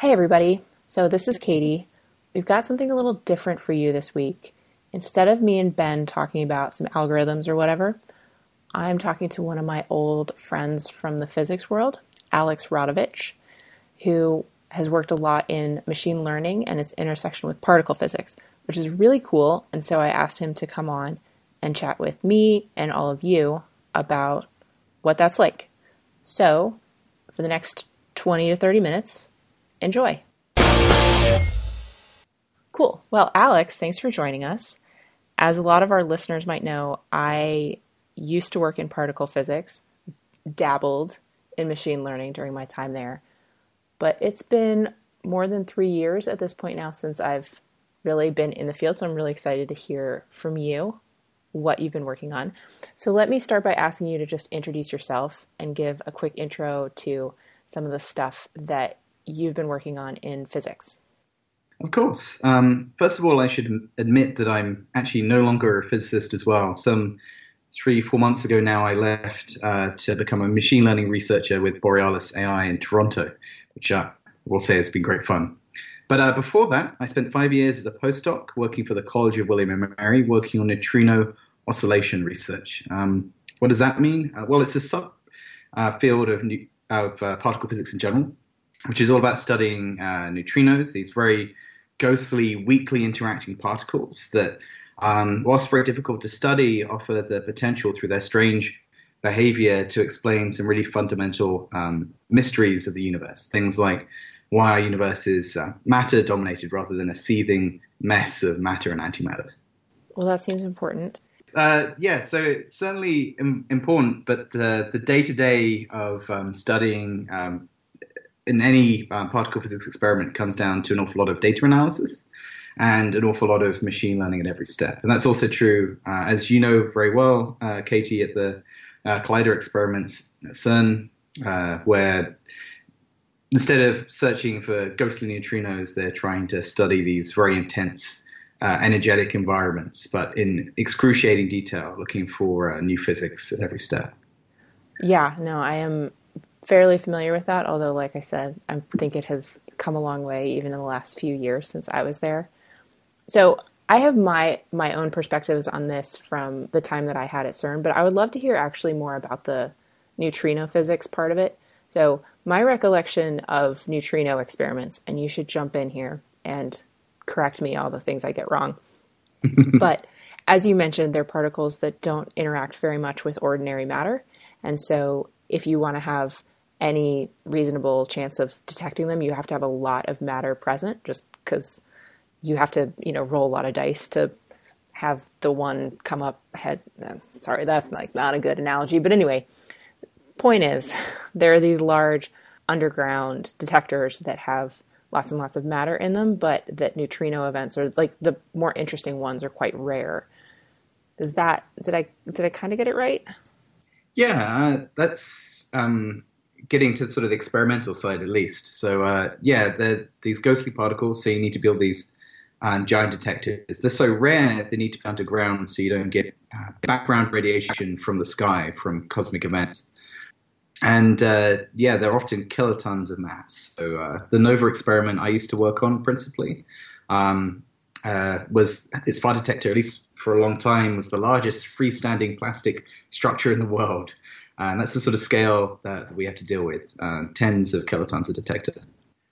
Hey, everybody. So, this is Katie. We've got something a little different for you this week. Instead of me and Ben talking about some algorithms or whatever, I'm talking to one of my old friends from the physics world, Alex Radovic, who has worked a lot in machine learning and its intersection with particle physics, which is really cool. And so I asked him to come on and chat with me and all of you about what that's like. So, for the next 20 to 30 minutes, enjoy. Cool. Well, Alex, thanks for joining us. As a lot of our listeners might know, I used to work in particle physics, dabbled in machine learning during my time there. But it's been more than three years at this point now since I've really been in the field. So I'm really excited to hear from you what you've been working on. So let me start by asking you to just introduce yourself and give a quick intro to some of the stuff that you've been working on in physics. Of course. Um, first of all, I should admit that I'm actually no longer a physicist as well. Some three, four months ago now, I left uh, to become a machine learning researcher with Borealis AI in Toronto, which I will say has been great fun. But uh, before that, I spent five years as a postdoc working for the College of William and Mary, working on neutrino oscillation research. Um, what does that mean? Uh, well, it's a sub uh, field of, of uh, particle physics in general, which is all about studying uh, neutrinos, these very ghostly, weakly interacting particles that um, whilst very difficult to study, offer the potential through their strange behavior to explain some really fundamental um, mysteries of the universe. Things like why our universe is uh, matter dominated rather than a seething mess of matter and antimatter. Well, that seems important. Uh, yeah, so it's certainly Im- important, but the the day to day of um, studying um, in any um, particle physics experiment comes down to an awful lot of data analysis and an awful lot of machine learning at every step. And that's also true, uh, as you know very well, uh, Katie, at the uh, Collider experiments at CERN, uh, where instead of searching for ghostly neutrinos, they're trying to study these very intense, uh, energetic environments, but in excruciating detail, looking for uh, new physics at every step. Yeah, no, I am fairly familiar with that, although, like I said, I think it has come a long way even in the last few years since I was there. So I have my my own perspectives on this from the time that I had at CERN, but I would love to hear actually more about the neutrino physics part of it. So my recollection of neutrino experiments, and you should jump in here and correct me all the things I get wrong. but as you mentioned, they're particles that don't interact very much with ordinary matter. And so if you want to have any reasonable chance of detecting them, you have to have a lot of matter present just because you have to you know roll a lot of dice to have the one come up head sorry that's like not a good analogy but anyway point is there are these large underground detectors that have lots and lots of matter in them but that neutrino events are like the more interesting ones are quite rare. Is that did i did i kind of get it right? Yeah uh, that's um getting to sort of the experimental side at least so uh, yeah these ghostly particles so you need to build these and giant detectors. They're so rare, they need to be underground so you don't get uh, background radiation from the sky from cosmic events. And uh, yeah, they're often kilotons of mass. So uh, the NOVA experiment I used to work on principally um, uh, was its far detector, at least for a long time, was the largest freestanding plastic structure in the world. And that's the sort of scale that, we have to deal with, uh, tens of kilotons of detector.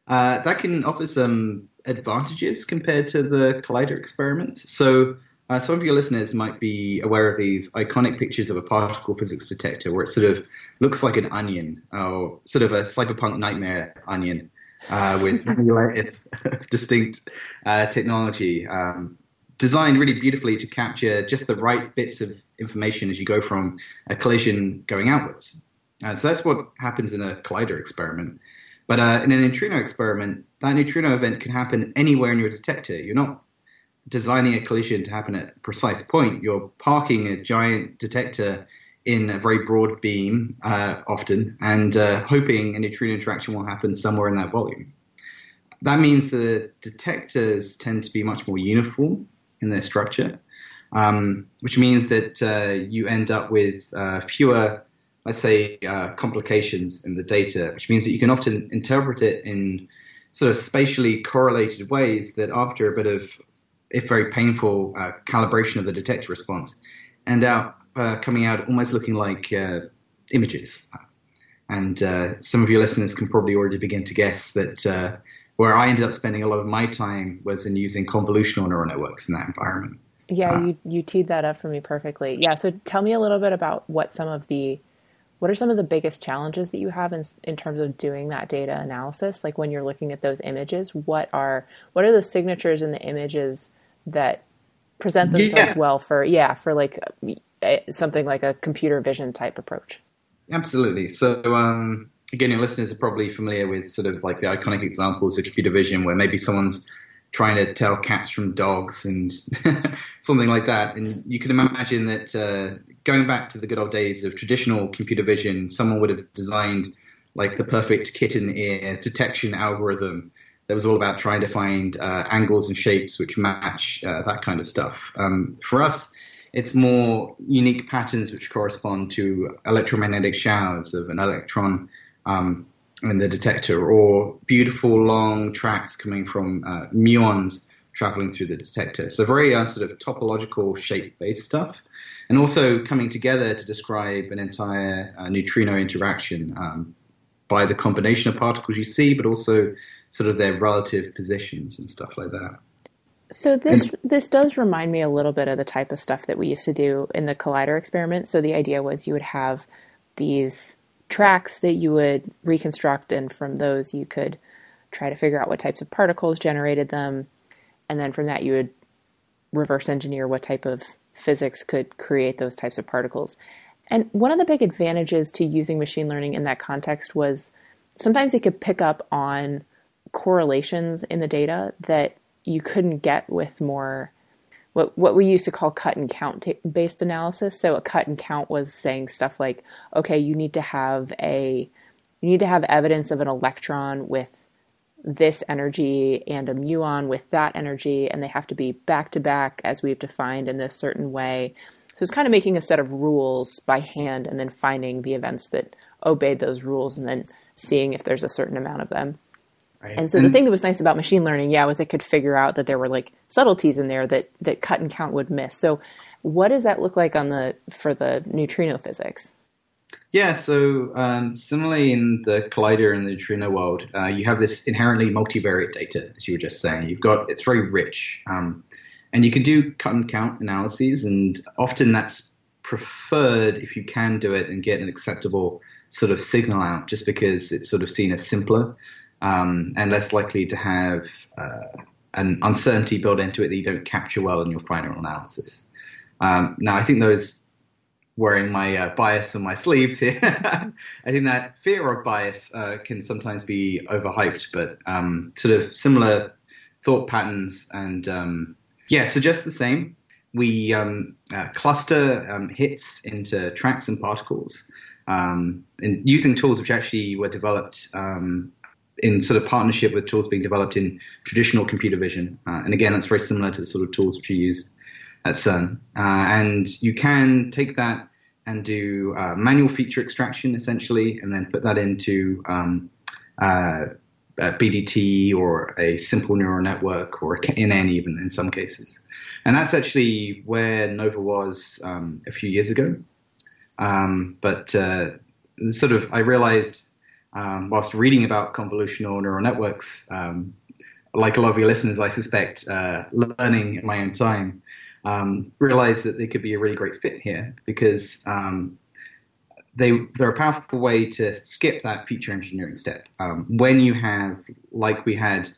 Uh, that can offer some advantages compared to the Collider experiments. So, uh, some of your listeners might be aware of these iconic pictures of a particle physics detector where it sort of looks like an onion, or sort of a cyberpunk nightmare onion uh, with its distinct uh, technology. Um, designed really beautifully to capture just the right bits of information as you go from a collision going outwards. Uh, so that's what happens in a collider experiment. But uh, in a neutrino experiment, that neutrino event can happen anywhere in your detector. You're not designing a collision to happen at a precise point. You're parking a giant detector in a very broad beam, uh, often, and uh, hoping a neutrino interaction will happen somewhere in that volume. That means the detectors tend to be much more uniform in their structure, um, which means that uh, you end up with uh, fewer let's say, uh, complications in the data, which means that you can often interpret it in sort of spatially correlated ways that after a bit of, if very painful, uh, calibration of the detector response, end up uh, coming out almost looking like uh, images. And some of your listeners can probably already begin to guess that where I ended up spending a lot of my time was in using convolutional neural networks in that environment. Yeah, uh, you you teed that up for me perfectly. Yeah, so tell me a little bit about what some of the what are some of the biggest challenges that you have in in terms of doing that data analysis? Like when you're looking at those images, what are what are the signatures in the images that present themselves yeah. well for yeah for like something like a computer vision type approach? Absolutely. So um, again, your listeners are probably familiar with sort of like the iconic examples of computer vision where maybe someone's trying to tell cats from dogs and something like that. And you can imagine that uh, going back to the good old days of traditional computer vision, someone would have designed like the perfect kitten ear detection algorithm that was all about trying to find uh, angles and shapes which match uh, that kind of stuff. Um, for us, it's more unique patterns which correspond to electromagnetic showers of an electron um, in the detector, or beautiful long tracks coming from uh, muons traveling through the detector. So very uh, sort of topological shape-based stuff, and also coming together to describe an entire uh, neutrino interaction um, by the combination of particles you see, but also sort of their relative positions and stuff like that. So this and, this does remind me a little bit of the type of stuff that we used to do in the collider experiment. So the idea was you would have these tracks that you would reconstruct, and from those you could try to figure out what types of particles generated them, and then from that you would reverse engineer what type of physics could create those types of particles. And one of the big advantages to using machine learning in that context was sometimes it could pick up on correlations in the data that you couldn't get with more what what we used to call cut and count t- based analysis. So a cut and count was saying stuff like, okay, you need to have a you need to have evidence of an electron with this energy and a muon with that energy, and they have to be back to back as we've defined in this certain way. So it's kind of making a set of rules by hand and then finding the events that obeyed those rules and then seeing if there's a certain amount of them. Right. And so and, the thing that was nice about machine learning, yeah, was it could figure out that there were like subtleties in there that that cut and count would miss. So what does that look like on the for the neutrino physics? Yeah, so um, similarly in the collider and the neutrino world, uh, you have this inherently multivariate data, as you were just saying. You've got it's very rich, um, and you can do cut and count analyses, and often that's preferred if you can do it and get an acceptable sort of signal out, just because it's sort of seen as simpler um, and less likely to have uh, an uncertainty built into it that you don't capture well in your final analysis. Um, now, I think those wearing my uh, bias on my sleeves here, I think that fear of bias uh, can sometimes be overhyped, but um, sort of similar thought patterns and um, yeah, suggest the same. We um, uh, cluster um, hits into tracks and particles. Um, and using tools which actually were developed um, in sort of partnership with tools being developed in traditional computer vision. Uh, and again, that's very similar to the sort of tools which are used at CERN. Uh, and you can take that and do uh, manual feature extraction essentially, and then put that into um, uh, BDT or a simple neural network or NN even in some cases. And that's actually where Nova was um, a few years ago. Um, but uh, sort of, I realized um, whilst reading about convolutional neural networks, um, like a lot of your listeners, I suspect, uh, learning in my own time, um, realized that they could be a really great fit here because um, they they're a powerful way to skip that feature engineering step. Um, when you have, like we had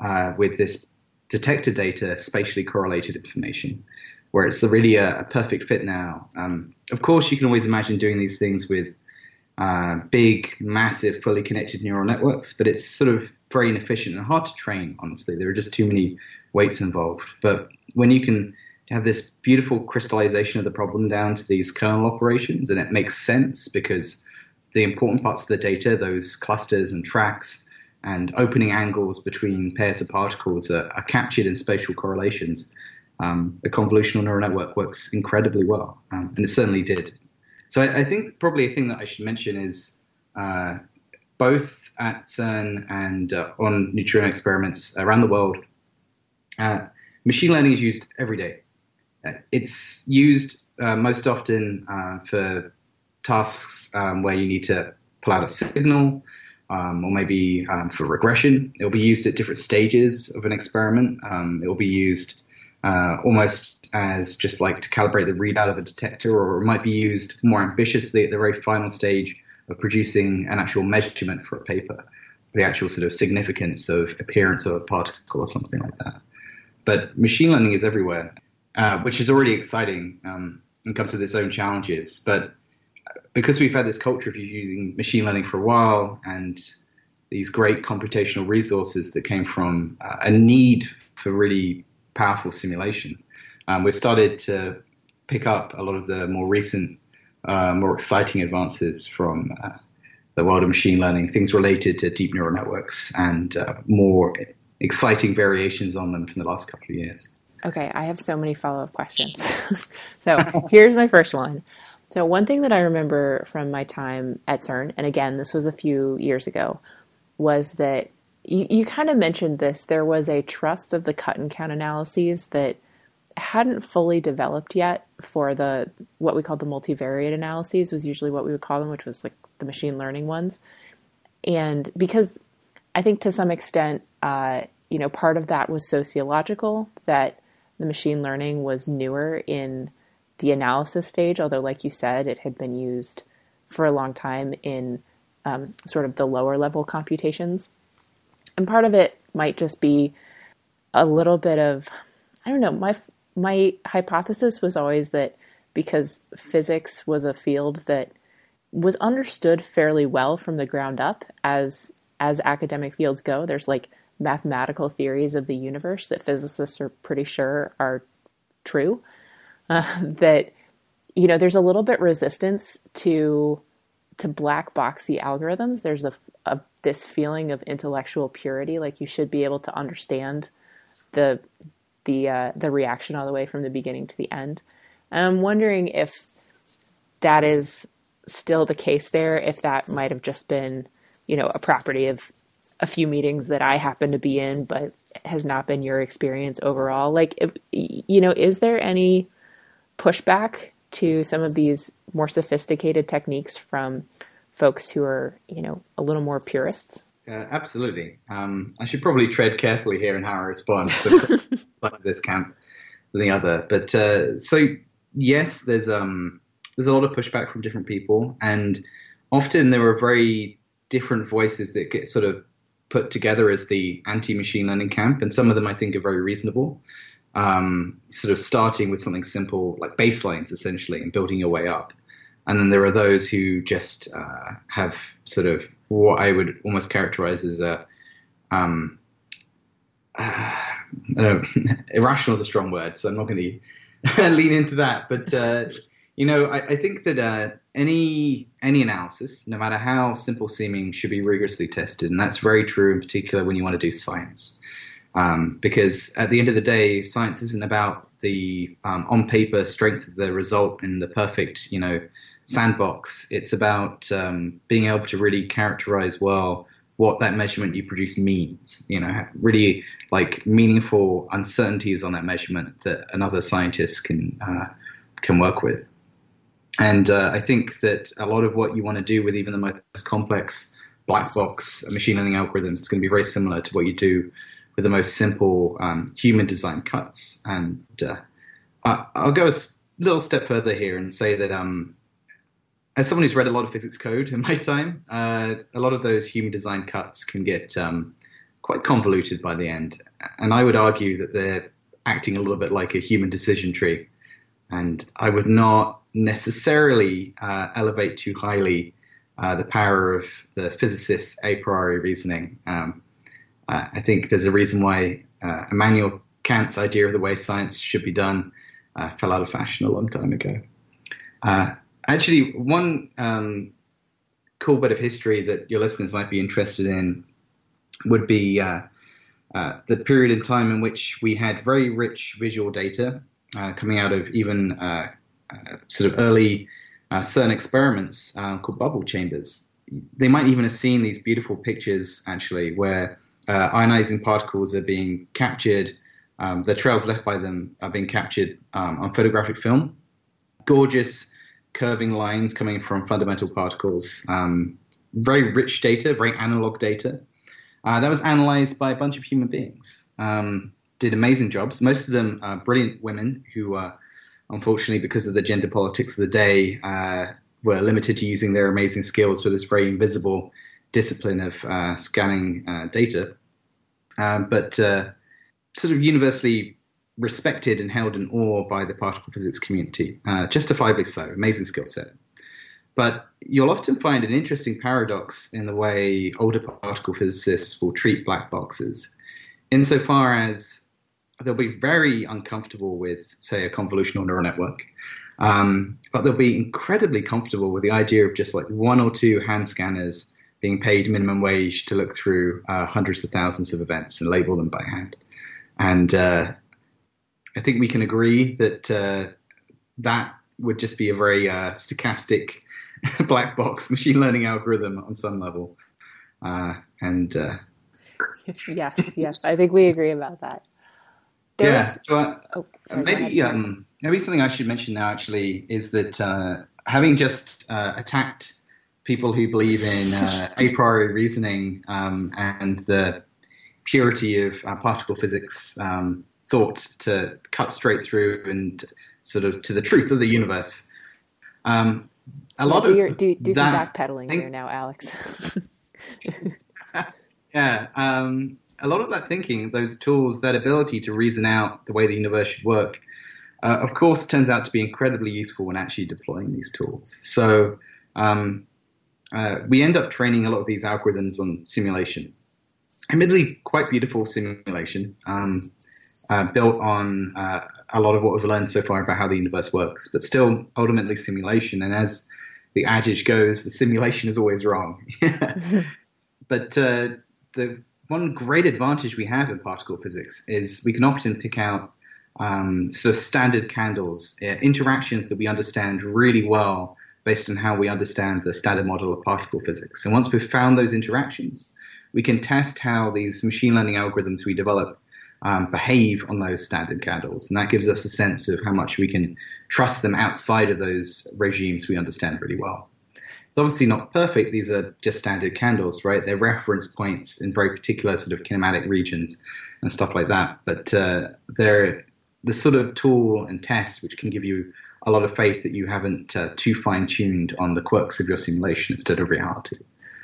uh, with this detector data, spatially correlated information, where it's really a, a perfect fit now. Um, of course, you can always imagine doing these things with uh, big, massive, fully connected neural networks, but it's sort of very inefficient and hard to train, honestly. There are just too many weights involved. But when you can have this beautiful crystallization of the problem down to these kernel operations, and it makes sense because the important parts of the data, those clusters and tracks, and opening angles between pairs of particles are, are captured in spatial correlations. Um, a convolutional neural network works incredibly well, um, and it certainly did so I, I, think probably a thing that I should mention is uh, both at CERN and uh, on neutrino experiments around the world, uh, machine learning is used every day. Uh, it's used uh, most often uh, for tasks um, where you need to pull out a signal, um, or maybe um, for regression. It'll be used at different stages of an experiment. Um, it will be used uh, almost as just like to calibrate the readout of a detector, or it might be used more ambitiously at the very final stage of producing an actual measurement for a paper, the actual sort of significance of appearance of a particle or something like that. But machine learning is everywhere, uh, which is already exciting um, and comes with its own challenges. But because we've had this culture of using machine learning for a while and these great computational resources that came from uh, a need for really powerful simulation, um, we've started to pick up a lot of the more recent, uh, more exciting advances from uh, the world of machine learning, things related to deep neural networks and uh, more exciting variations on them from the last couple of years. Okay, I have so many follow up questions. so here's my first one. So, one thing that I remember from my time at CERN, and again, this was a few years ago, was that you, you kind of mentioned this. There was a trust of the cut and count analyses that hadn't fully developed yet for the what we call the multivariate analyses was usually what we would call them, which was like the machine learning ones. And because I think to some extent, uh, you know, part of that was sociological that the machine learning was newer in the analysis stage, although, like you said, it had been used for a long time in um, sort of the lower level computations. And part of it might just be a little bit of, I don't know, my, my hypothesis was always that because physics was a field that was understood fairly well from the ground up as as academic fields go there's like mathematical theories of the universe that physicists are pretty sure are true uh, that you know there's a little bit resistance to to black boxy algorithms. There's a, a this feeling of intellectual purity like you should be able to understand the the uh, the reaction all the way from the beginning to the end and i'm wondering if that is still the case there if that might have just been you know a property of a few meetings that I happen to be in, but has not been your experience overall. Like, if, you know, is there any pushback to some of these more sophisticated techniques from folks who are, you know, a little more purists? Uh, absolutely. Um, I should probably tread carefully here in how I respond to this camp than the other. But uh, so yes, there's um, there's a lot of pushback from different people, and often there are very different voices that get sort of put together as the anti-machine learning camp, and some of them I think are very reasonable um, sort of starting with something simple like baselines essentially and building your way up. And then there are those who just uh, have sort of what I would almost characterize as a um, uh, know, irrational is a strong word, so I'm not going to lean into that. But uh, you know, I, I think that uh, any any analysis, no matter how simple seeming, should be rigorously tested, and that's very true in particular when you want to do science. Um, because at the end of the day, science isn't about the um, on paper strength of the result in the perfect, you know, sandbox. It's about um, being able to really characterize well what that measurement you produce means. You know, really like meaningful uncertainties on that measurement that another scientist can uh, can work with. And uh, I think that a lot of what you want to do with even the most complex black box machine learning algorithms is going to be very similar to what you do with the most simple um, human design cuts. And uh, I, will go a little step further here and say that um, as someone who's read a lot of physics code in my time, uh, a lot of those human design cuts can get um, quite convoluted by the end. And I would argue that they're acting a little bit like a human decision tree. And I would not necessarily uh, elevate too highly uh, the power of the physicist's a priori reasoning. Um, uh, I think there's a reason why uh, Immanuel Kant's idea of the way science should be done uh, fell out of fashion a long time ago. Uh, actually, one um, cool bit of history that your listeners might be interested in would be uh, uh, the period in time in which we had very rich visual data coming out of even sort of early CERN experiments called bubble chambers they might even have seen these beautiful pictures actually where uh, ionizing particles are being captured. Um, the trails left by them are being captured um, on photographic film. Gorgeous curving lines coming from fundamental particles. Um, very rich data, very analog data. Uh, that was analyzed by a bunch of human beings. Um, did amazing jobs. Most of them are brilliant women who, uh, unfortunately, because of the gender politics of the day, uh, were limited to using their amazing skills for this very invisible discipline of uh, scanning uh, data. Um, but sort of universally respected and held in awe by the particle physics community, uh, justifiably so. Amazing skill set. But you'll often find an interesting paradox in the way older particle physicists will treat black boxes, insofar as they'll be very uncomfortable with, say, a convolutional neural network. Um, but they'll be incredibly comfortable with the idea of just like one or two hand scanners being paid minimum wage to look through uh, hundreds of thousands of events and label them by hand. And uh, I think we can agree that uh, that would just be a very uh, stochastic black box machine learning algorithm on some level. Uh, and uh, yes, yes, I think we agree about that. There yeah. Was... So, oh, sorry, maybe um, maybe something I should mention now actually is that uh, having just uh, attacked people who believe in uh, a priori reasoning um, and the purity of uh, particle physics um, thought to cut straight through and sort of to the truth of the universe. Um, a lot do of your, do, do some backpedaling think, here now, Alex. yeah, um, a lot of that thinking, those tools, that ability to reason out the way the universe should work, uh, of course, turns out to be incredibly useful when actually deploying these tools. So um, uh, we end up training a lot of these algorithms on simulation. Admittedly, quite beautiful simulation, um, uh, built on uh, a lot of what we've learned so far about how the universe works, but still ultimately simulation. And as the adage goes, the simulation is always wrong. but uh, the one great advantage we have in particle physics is we can often pick out um, sort of standard candles, uh, interactions that we understand really well based on how we understand the standard model of particle physics. And once we've found those interactions, we can test how these machine learning algorithms we develop um, behave on those standard candles. And that gives us a sense of how much we can trust them outside of those regimes we understand really well. It's obviously not perfect. These are just standard candles, right? They're reference points in very particular sort of kinematic regions and stuff like that. But uh, they're the sort of tool and test which can give you a lot of faith that you haven't uh, too fine tuned on the quirks of your simulation instead of reality.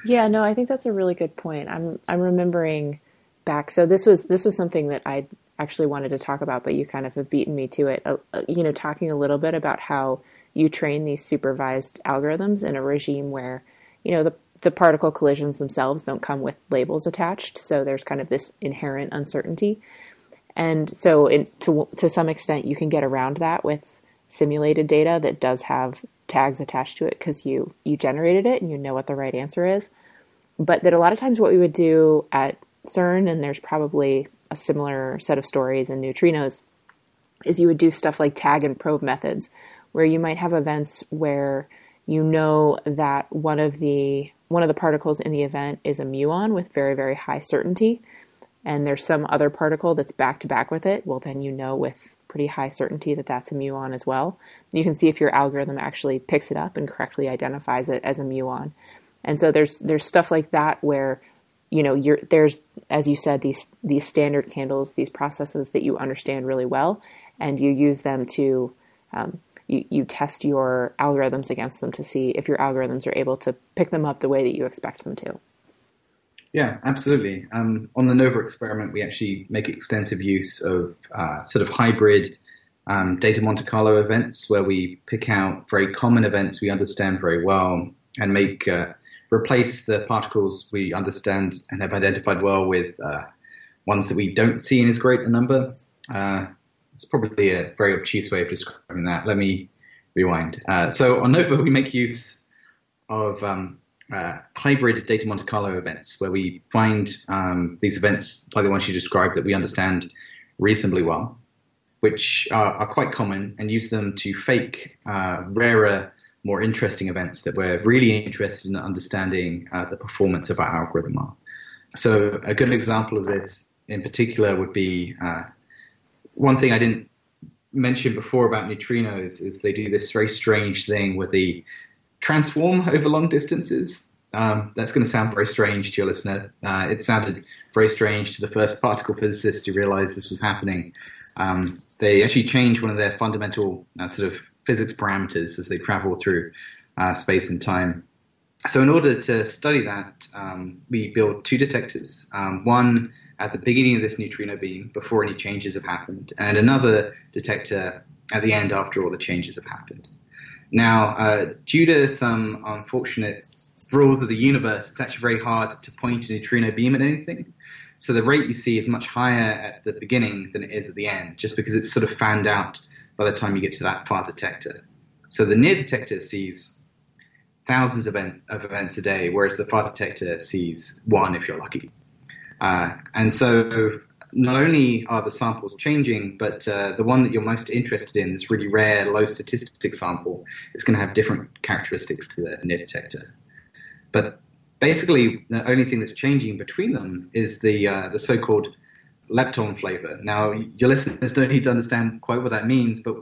Yeah, no, I think that's a really good point. I'm I'm remembering back. So this was this was something that I actually wanted to talk about, but you kind of have beaten me to it. Uh, uh, you know, talking a little bit about how you train these supervised algorithms in a regime where you know the the particle collisions themselves don't come with labels attached, so there's kind of this inherent uncertainty. And so, in, to to some extent, you can get around that with simulated data that does have tags attached to it because you you generated it and you know what the right answer is. But that a lot of times, what we would do at CERN, and there's probably a similar set of stories in neutrinos, is you would do stuff like tag and probe methods, where you might have events where you know that one of the one of the particles in the event is a muon with very very high certainty and there's some other particle that's back to back with it, well, then you know with pretty high certainty that that's a muon as well. You can see if your algorithm actually picks it up and correctly identifies it as a muon. And so there's there's stuff like that where you know you're there's as you said these these standard candles these processes that you understand really well and you use them to um, you, you test your algorithms against them to see if your algorithms are able to pick them up the way that you expect them to. Yeah, absolutely. Um, on the NOVA experiment, we actually make extensive use of uh, sort of hybrid um, data Monte Carlo events where we pick out very common events we understand very well and make uh, replace the particles we understand and have identified well with uh, ones that we don't see in as great a number. Uh, it's probably a very obtuse way of describing that. Let me rewind. Uh, so on NOVA, we make use of um, uh, hybrid data Monte Carlo events where we find um, these events like the ones you described that we understand reasonably well, which are, are quite common, and use them to fake uh, rarer more interesting events that we're really interested in understanding uh, the performance of our algorithm are. So a good example of this in particular would be uh, one thing I didn't mention before about neutrinos is they do this very strange thing where they transform over long distances. Um, that's going to sound very strange to your listener. Uh, it sounded very strange to the first particle physicist who realized this was happening. Um, they actually change one of their fundamental uh, sort of physics parameters as they travel through uh, space and time. So, in order to study that, um, we build two detectors. Um, one at the beginning of this neutrino beam before any changes have happened, and another detector at the end after all the changes have happened. Now, uh, due to some unfortunate rules of the universe, it's actually very hard to point a neutrino beam at anything. So the rate you see is much higher at the beginning than it is at the end, just because it's sort of fanned out by the time you get to that far detector. So the near detector sees thousands of, of events a day, whereas the far detector sees one if you're lucky. Uh, and so not only are the samples changing, but uh, the one that you're most interested in, this really rare low statistic sample, is going to have different characteristics to the near detector. But basically, the only thing that's changing between them is the uh, the so-called lepton flavor. Now, your listeners don't need to understand quite what that means, but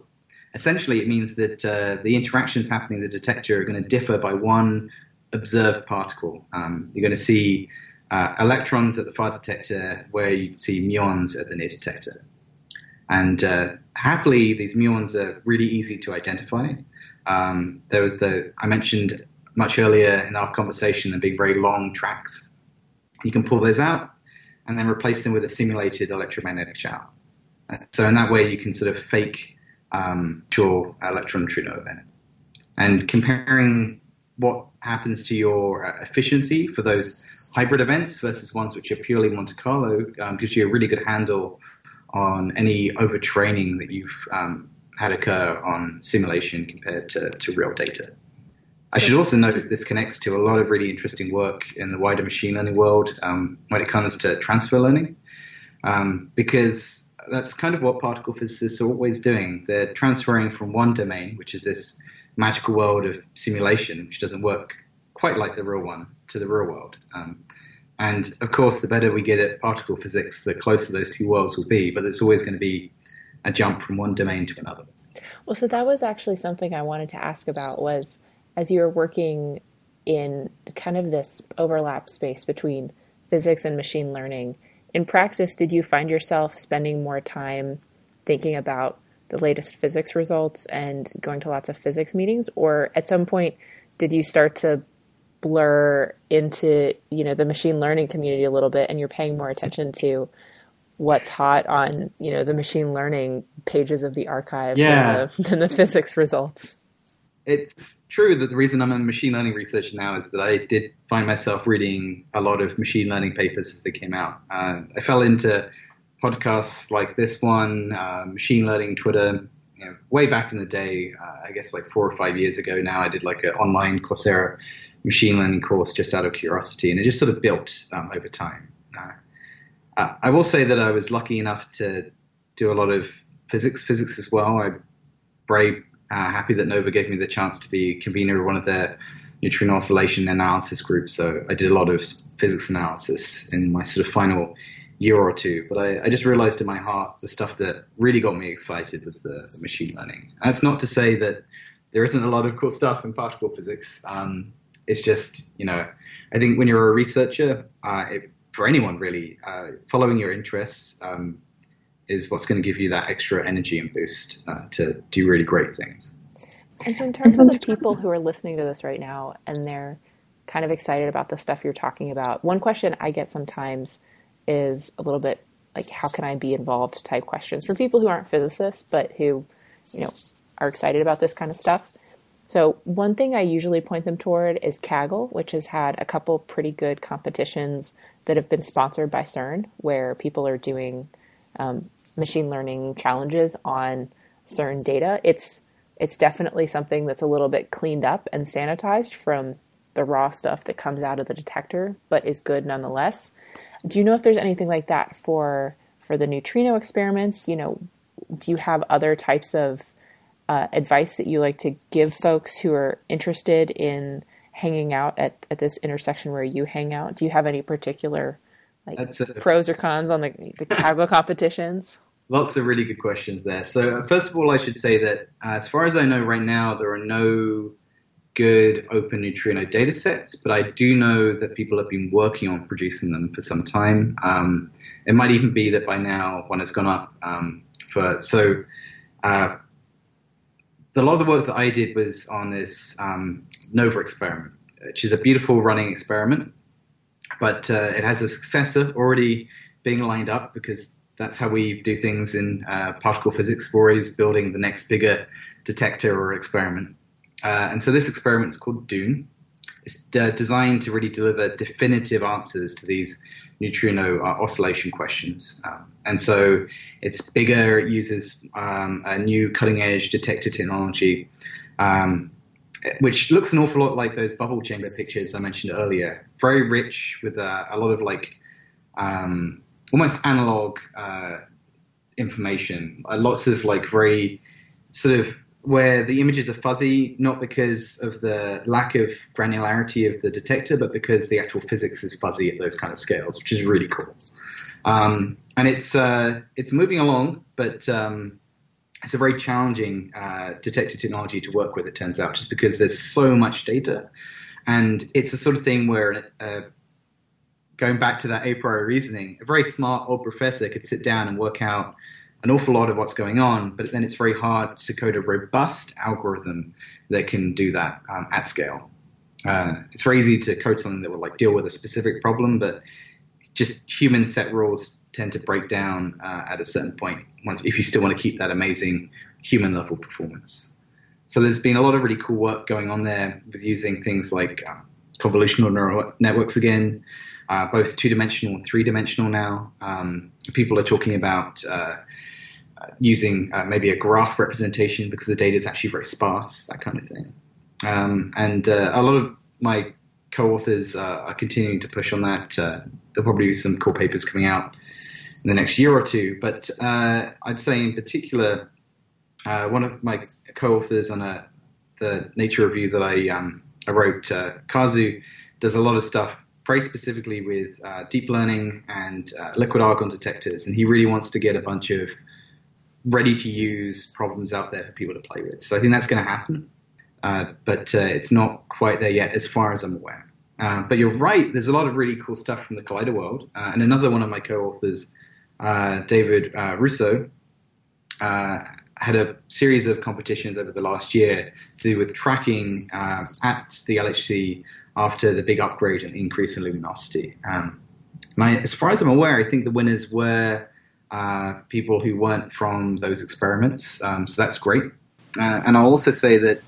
essentially it means that uh, the interactions happening in the detector are going to differ by one observed particle. Um, you're going to see uh, electrons at the far detector where you'd see muons at the near detector. And uh, happily, these muons are really easy to identify. Um, there was the I mentioned much earlier in our conversation the big, very long tracks. You can pull those out and then replace them with a simulated electromagnetic shower. So in that way, you can sort of fake um, your electron neutrino event. And comparing what happens to your uh, efficiency for those hybrid events versus ones which are purely Monte Carlo um, gives you a really good handle on any overtraining that you've um, had occur on simulation compared to, to real data. I should also note that this connects to a lot of really interesting work in the wider machine learning world um, when it comes to transfer learning, um, because that's kind of what particle physicists are always doing. They're transferring from one domain, which is this magical world of simulation, which doesn't work quite like the real one, to the real world. Um, and of course, the better we get at particle physics, the closer those two worlds will be. But it's always going to be a jump from one domain to another. Well, so that was actually something I wanted to ask about was as you were working in kind of this overlap space between physics and machine learning, in practice, did you find yourself spending more time thinking about the latest physics results and going to lots of physics meetings? Or at some point, did you start to blur into you know the machine learning community a little bit and you're paying more attention to what's hot on you know the machine learning pages of the arXiv yeah. than, the, than the physics results it's true that the reason I'm a machine learning researcher now is that I did find myself reading a lot of machine learning papers as they came out. Uh, I fell into podcasts like this one, uh, machine learning Twitter. You know, way back in the day, uh, I guess like four or five years ago now, I did like an online Coursera machine learning course just out of curiosity, and it just sort of built um, over time. Uh, I will say that I was lucky enough to do a lot of physics, physics as well. I very uh, happy that Nova gave me the chance to be convener of one of their neutrino oscillation analysis groups. So I did a lot of physics analysis in my sort of final year or two. But I, I just realized in my heart the stuff that really got me excited was the, machine learning. And that's not to say that there isn't a lot of cool stuff in particle physics. Um, it's just, you know, I think when you're a researcher, uh, it, for anyone really, uh, following your interests, um, is what's going to give you that extra energy and boost uh, to do really great things. And so, in terms of the people who are listening to this right now and they're kind of excited about the stuff you're talking about, one question I get sometimes is a little bit like, how can I be involved type questions for people who aren't physicists but who, you know, are excited about this kind of stuff. So, one thing I usually point them toward is Kaggle, which has had a couple pretty good competitions that have been sponsored by CERN, where people are doing um, machine learning challenges on CERN data. It's it's definitely something that's a little bit cleaned up and sanitized from the raw stuff that comes out of the detector, but is good nonetheless. Do you know if there's anything like that for for the neutrino experiments? You know, do you have other types of uh, advice that you like to give folks who are interested in hanging out at, at this intersection where you hang out? Do you have any particular like a, pros or cons on the, the Kaggle competitions? Lots of really good questions there. So first of all, I should say that uh, as far as I know right now, there are no good open neutrino data sets, but I do know that people have been working on producing them for some time. Um, it might even be that by now one has gone up um, for so. Uh, a lot of the work that I did was on this um, NOVA experiment, which is a beautiful running experiment, but uh, it has a successor already being lined up because that's how we do things in uh, particle physics. We're always building the next bigger detector or experiment. Uh, and so this experiment is called DUNE. It's uh, designed to really deliver definitive answers to these neutrino uh, oscillation questions. Um, and so it's bigger, it uses um, a new cutting edge detector technology, um, which looks an awful lot like those bubble chamber pictures I mentioned earlier. Very rich with uh, a lot of like um, almost analog uh, information, uh, lots of like very sort of where the images are fuzzy, not because of the lack of granularity of the detector, but because the actual physics is fuzzy at those kind of scales, which is really cool. Um, and it's uh, it's moving along, but um, it's a very challenging uh, technology to work with. It turns out, just because there's so much data, and it's the sort of thing where uh, going back to that a priori reasoning, a very smart old professor could sit down and work out an awful lot of what's going on, but then it's very hard to code a robust algorithm that can do that um, at scale. Uh, it's very easy to code something that will like deal with a specific problem, but just human set rules tend to break down uh, at a certain point if you still want to keep that amazing human level performance. So there's been a lot of really cool work going on there with using things like um, convolutional neural networks again, uh, both two dimensional and three dimensional now. Um, people are talking about uh, using uh, maybe a graph representation because the data is actually very sparse, that kind of thing. Um, and uh, a lot of my co-authors uh, are continuing to push on that. Uh, there'll probably be some cool papers coming out in the next year or two. But uh, I'd say in particular, uh, one of my co-authors on a, the Nature review that I, um, I wrote, Kazu, does a lot of stuff very specifically with deep learning and liquid argon detectors, and he really wants to get a bunch of ready to use problems out there for people to play with. So I think that's going to happen, uh, but uh, it's not quite there yet, as far as I'm aware. Uh, but you're right. There's a lot of really cool stuff from the Collider world, uh, and another one of my co-authors, uh, David Rousseau, had a series of competitions over the last year to do with tracking at the LHC after the big upgrade and increase in luminosity. Um, as far as I'm aware, I think the winners were people who weren't from those experiments. Um, so that's great. And I'll also say that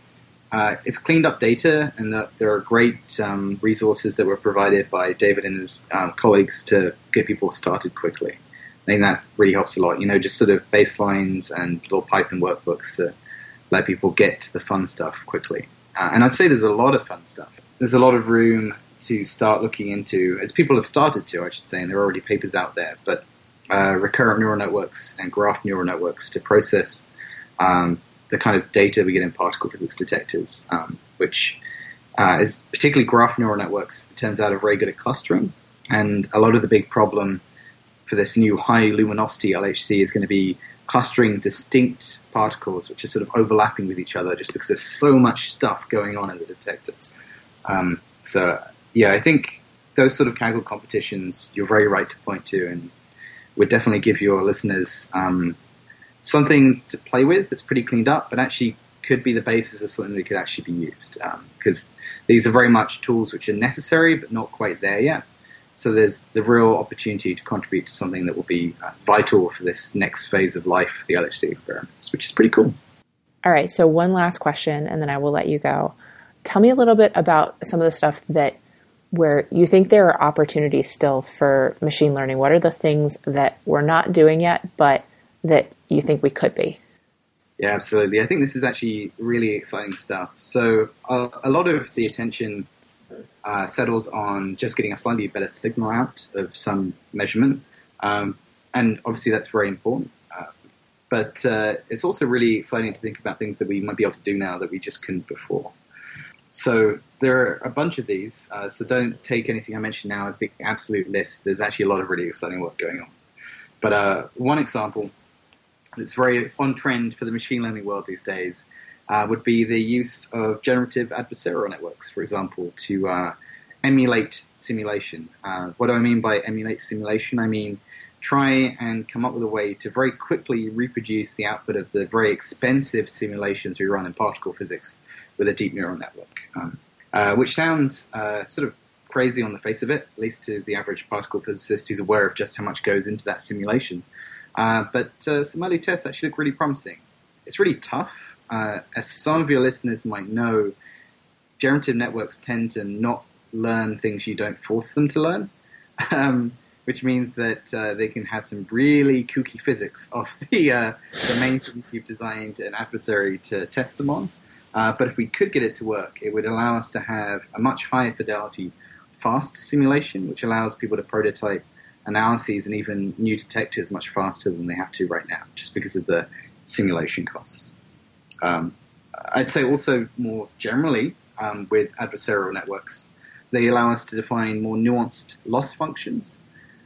uh, it's cleaned up data and that there are great um, resources that were provided by David and his um, colleagues to get people started quickly. I think that really helps a lot. You know, just sort of baselines and little Python workbooks that let people get to the fun stuff quickly. Uh, and I'd say there's a lot of fun stuff. There's a lot of room to start looking into, as people have started to, I should say, and there are already papers out there. But uh, recurrent neural networks and graph neural networks to process um, the kind of data we get in particle physics detectors, um, which uh, is particularly graph neural networks. It turns out are very good at clustering, and a lot of the big problem for this new high luminosity LHC is going to be clustering distinct particles which are sort of overlapping with each other just because there's so much stuff going on in the detector. Um, so yeah, I think those sort of Kaggle competitions you're very right to point to, and would definitely give your listeners um, something to play with that's pretty cleaned up, but actually could be the basis of something that could actually be used. Because um, these are very much tools which are necessary, but not quite there yet. So there's the real opportunity to contribute to something that will be uh, vital for this next phase of life, the LHC experiments, which is pretty cool. All right. So one last question, and then I will let you go. Tell me a little bit about some of the stuff that where you think there are opportunities still for machine learning? What are the things that we're not doing yet, but that you think we could be? Yeah, absolutely. I think this is actually really exciting stuff. So, a lot of the attention uh, settles on just getting a slightly better signal out of some measurement. Um, and obviously, that's very important. Uh, but uh, it's also really exciting to think about things that we might be able to do now that we just couldn't before. So there are a bunch of these. Uh, so don't take anything I mentioned now as the absolute list. There's actually a lot of really exciting work going on. But uh, one example that's very on trend for the machine learning world these days uh, would be the use of generative adversarial networks, for example, to uh, emulate simulation. Uh, what do I mean by emulate simulation? I mean try and come up with a way to very quickly reproduce the output of the very expensive simulations we run in particle physics with a deep neural network, um, uh, which sounds uh, sort of crazy on the face of it, at least to the average particle physicist who's aware of just how much goes into that simulation. Uh, but uh, some early tests actually look really promising. It's really tough. Uh, as some of your listeners might know, generative networks tend to not learn things you don't force them to learn. Um, which means that uh, they can have some really kooky physics off the uh, the main thing you've designed an adversary to test them on. Uh, but if we could get it to work, it would allow us to have a much higher fidelity, fast simulation, which allows people to prototype analyses and even new detectors much faster than they have to right now, just because of the simulation costs. Um, I'd say also more generally um, with adversarial networks, they allow us to define more nuanced loss functions.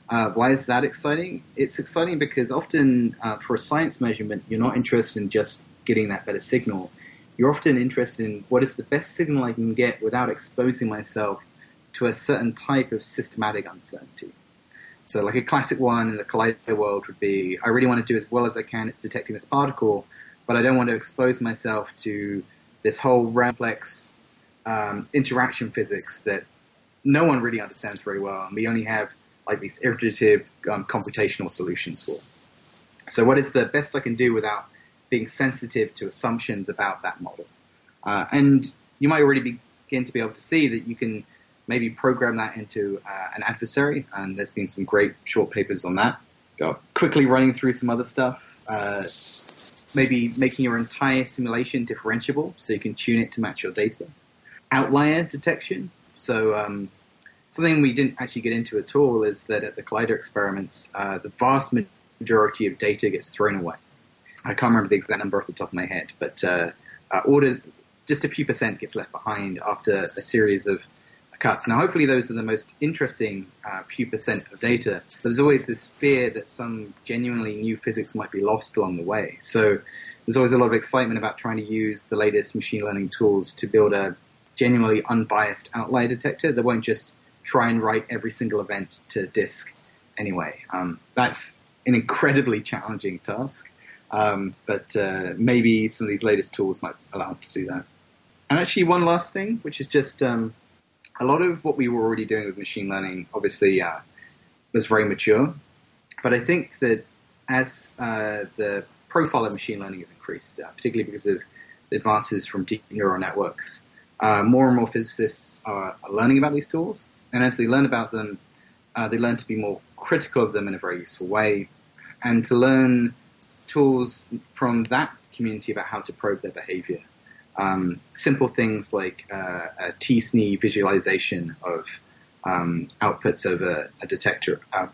Uh, why is that exciting? It's exciting because often uh, for a science measurement, you're not interested in just getting that better signal you're often interested in what is the best signal I can get without exposing myself to a certain type of systematic uncertainty. So, like a classic one in the collider world would be I really want to do as well as I can at detecting this particle, but I don't want to expose myself to this whole complex um, interaction physics that no one really understands very well, and we only have like these iterative um, computational solutions for. So, what is the best I can do without being sensitive to assumptions about that model. Uh, and you might already begin to be able to see that you can maybe program that into uh, an adversary, and there's been some great short papers on that. Go quickly running through some other stuff. Uh, maybe making your entire simulation differentiable so you can tune it to match your data. Outlier detection. So um, something we didn't actually get into at all is that at the Collider experiments, uh, the vast majority of data gets thrown away. I can't remember the exact number off the top of my head, but uh, uh, orders just a few percent gets left behind after a series of cuts. Now, hopefully, those are the most interesting uh, few percent of data. But there's always this fear that some genuinely new physics might be lost along the way. So there's always a lot of excitement about trying to use the latest machine learning tools to build a genuinely unbiased outlier detector that won't just try and write every single event to disk anyway. Um, that's an incredibly challenging task. Um, but uh, maybe some of these latest tools might allow us to do that. And actually, one last thing, which is just um, a lot of what we were already doing with machine learning, obviously, uh, was very mature. But I think that as uh, the profile of machine learning has increased, uh, particularly because of advances from deep neural networks, uh, more and more physicists are, are, learning about these tools. And as they learn about them, uh, they learn to be more critical of them in a very useful way, and to learn tools from that community about how to probe their behavior. Um, simple things like uh, a t-SNE visualization of um, outputs of a, a detector uh,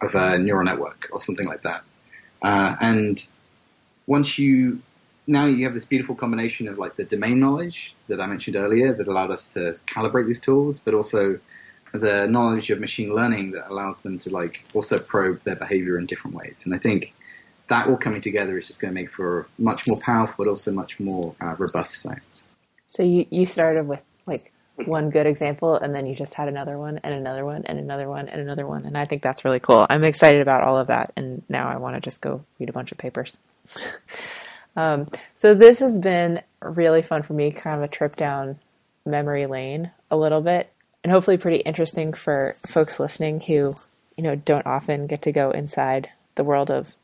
of a neural network or something like that. Uh, and once you now you have this beautiful combination of like the domain knowledge that I mentioned earlier that allowed us to calibrate these tools, but also the knowledge of machine learning that allows them to like also probe their behavior in different ways. And I think that all coming together is just going to make for much more powerful, but also much more uh, robust science. So you, you started with like one good example, and then you just had another one, and another one, and another one, and another one, and I think that's really cool. I'm excited about all of that, and now I want to just go read a bunch of papers. um, so this has been really fun for me, kind of a trip down memory lane a little bit, and hopefully pretty interesting for folks listening who you know don't often get to go inside the world of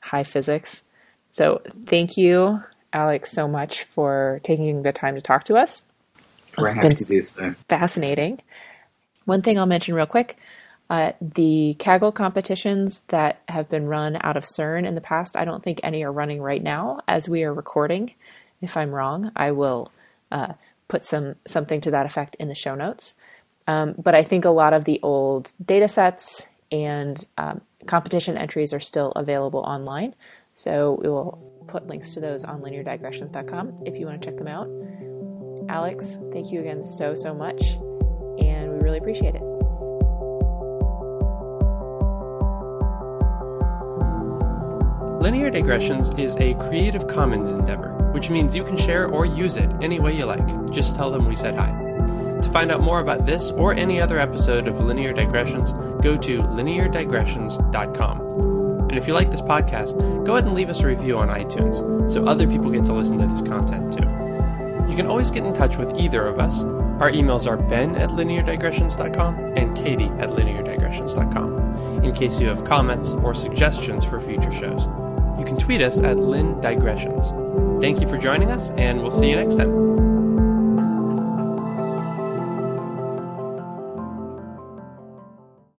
high physics. So thank you, Alex, so much for taking the time to talk to us. We're happy to do so. Fascinating. One thing I'll mention real quick. Uh, the Kaggle competitions that have been run out of CERN in the past, I don't think any are running right now as we are recording. If I'm wrong, I will uh, put some something to that effect in the show notes. Um, but I think a lot of the old data sets and um, competition entries are still available online. So we will put links to those on lineardigressions.com if you want to check them out. Alex, thank you again so, so much, and we really appreciate it. Linear Digressions is a Creative Commons endeavor, which means you can share or use it any way you like. Just tell them we said hi. To find out more about this or any other episode of Linear Digressions, go to lineardigressions.com. And if you like this podcast, go ahead and leave us a review on iTunes so other people get to listen to this content too. You can always get in touch with either of us. Our emails are ben at lineardigressions.com and katie at lineardigressions.com in case you have comments or suggestions for future shows. You can tweet us at lindigressions. Thank you for joining us, and we'll see you next time.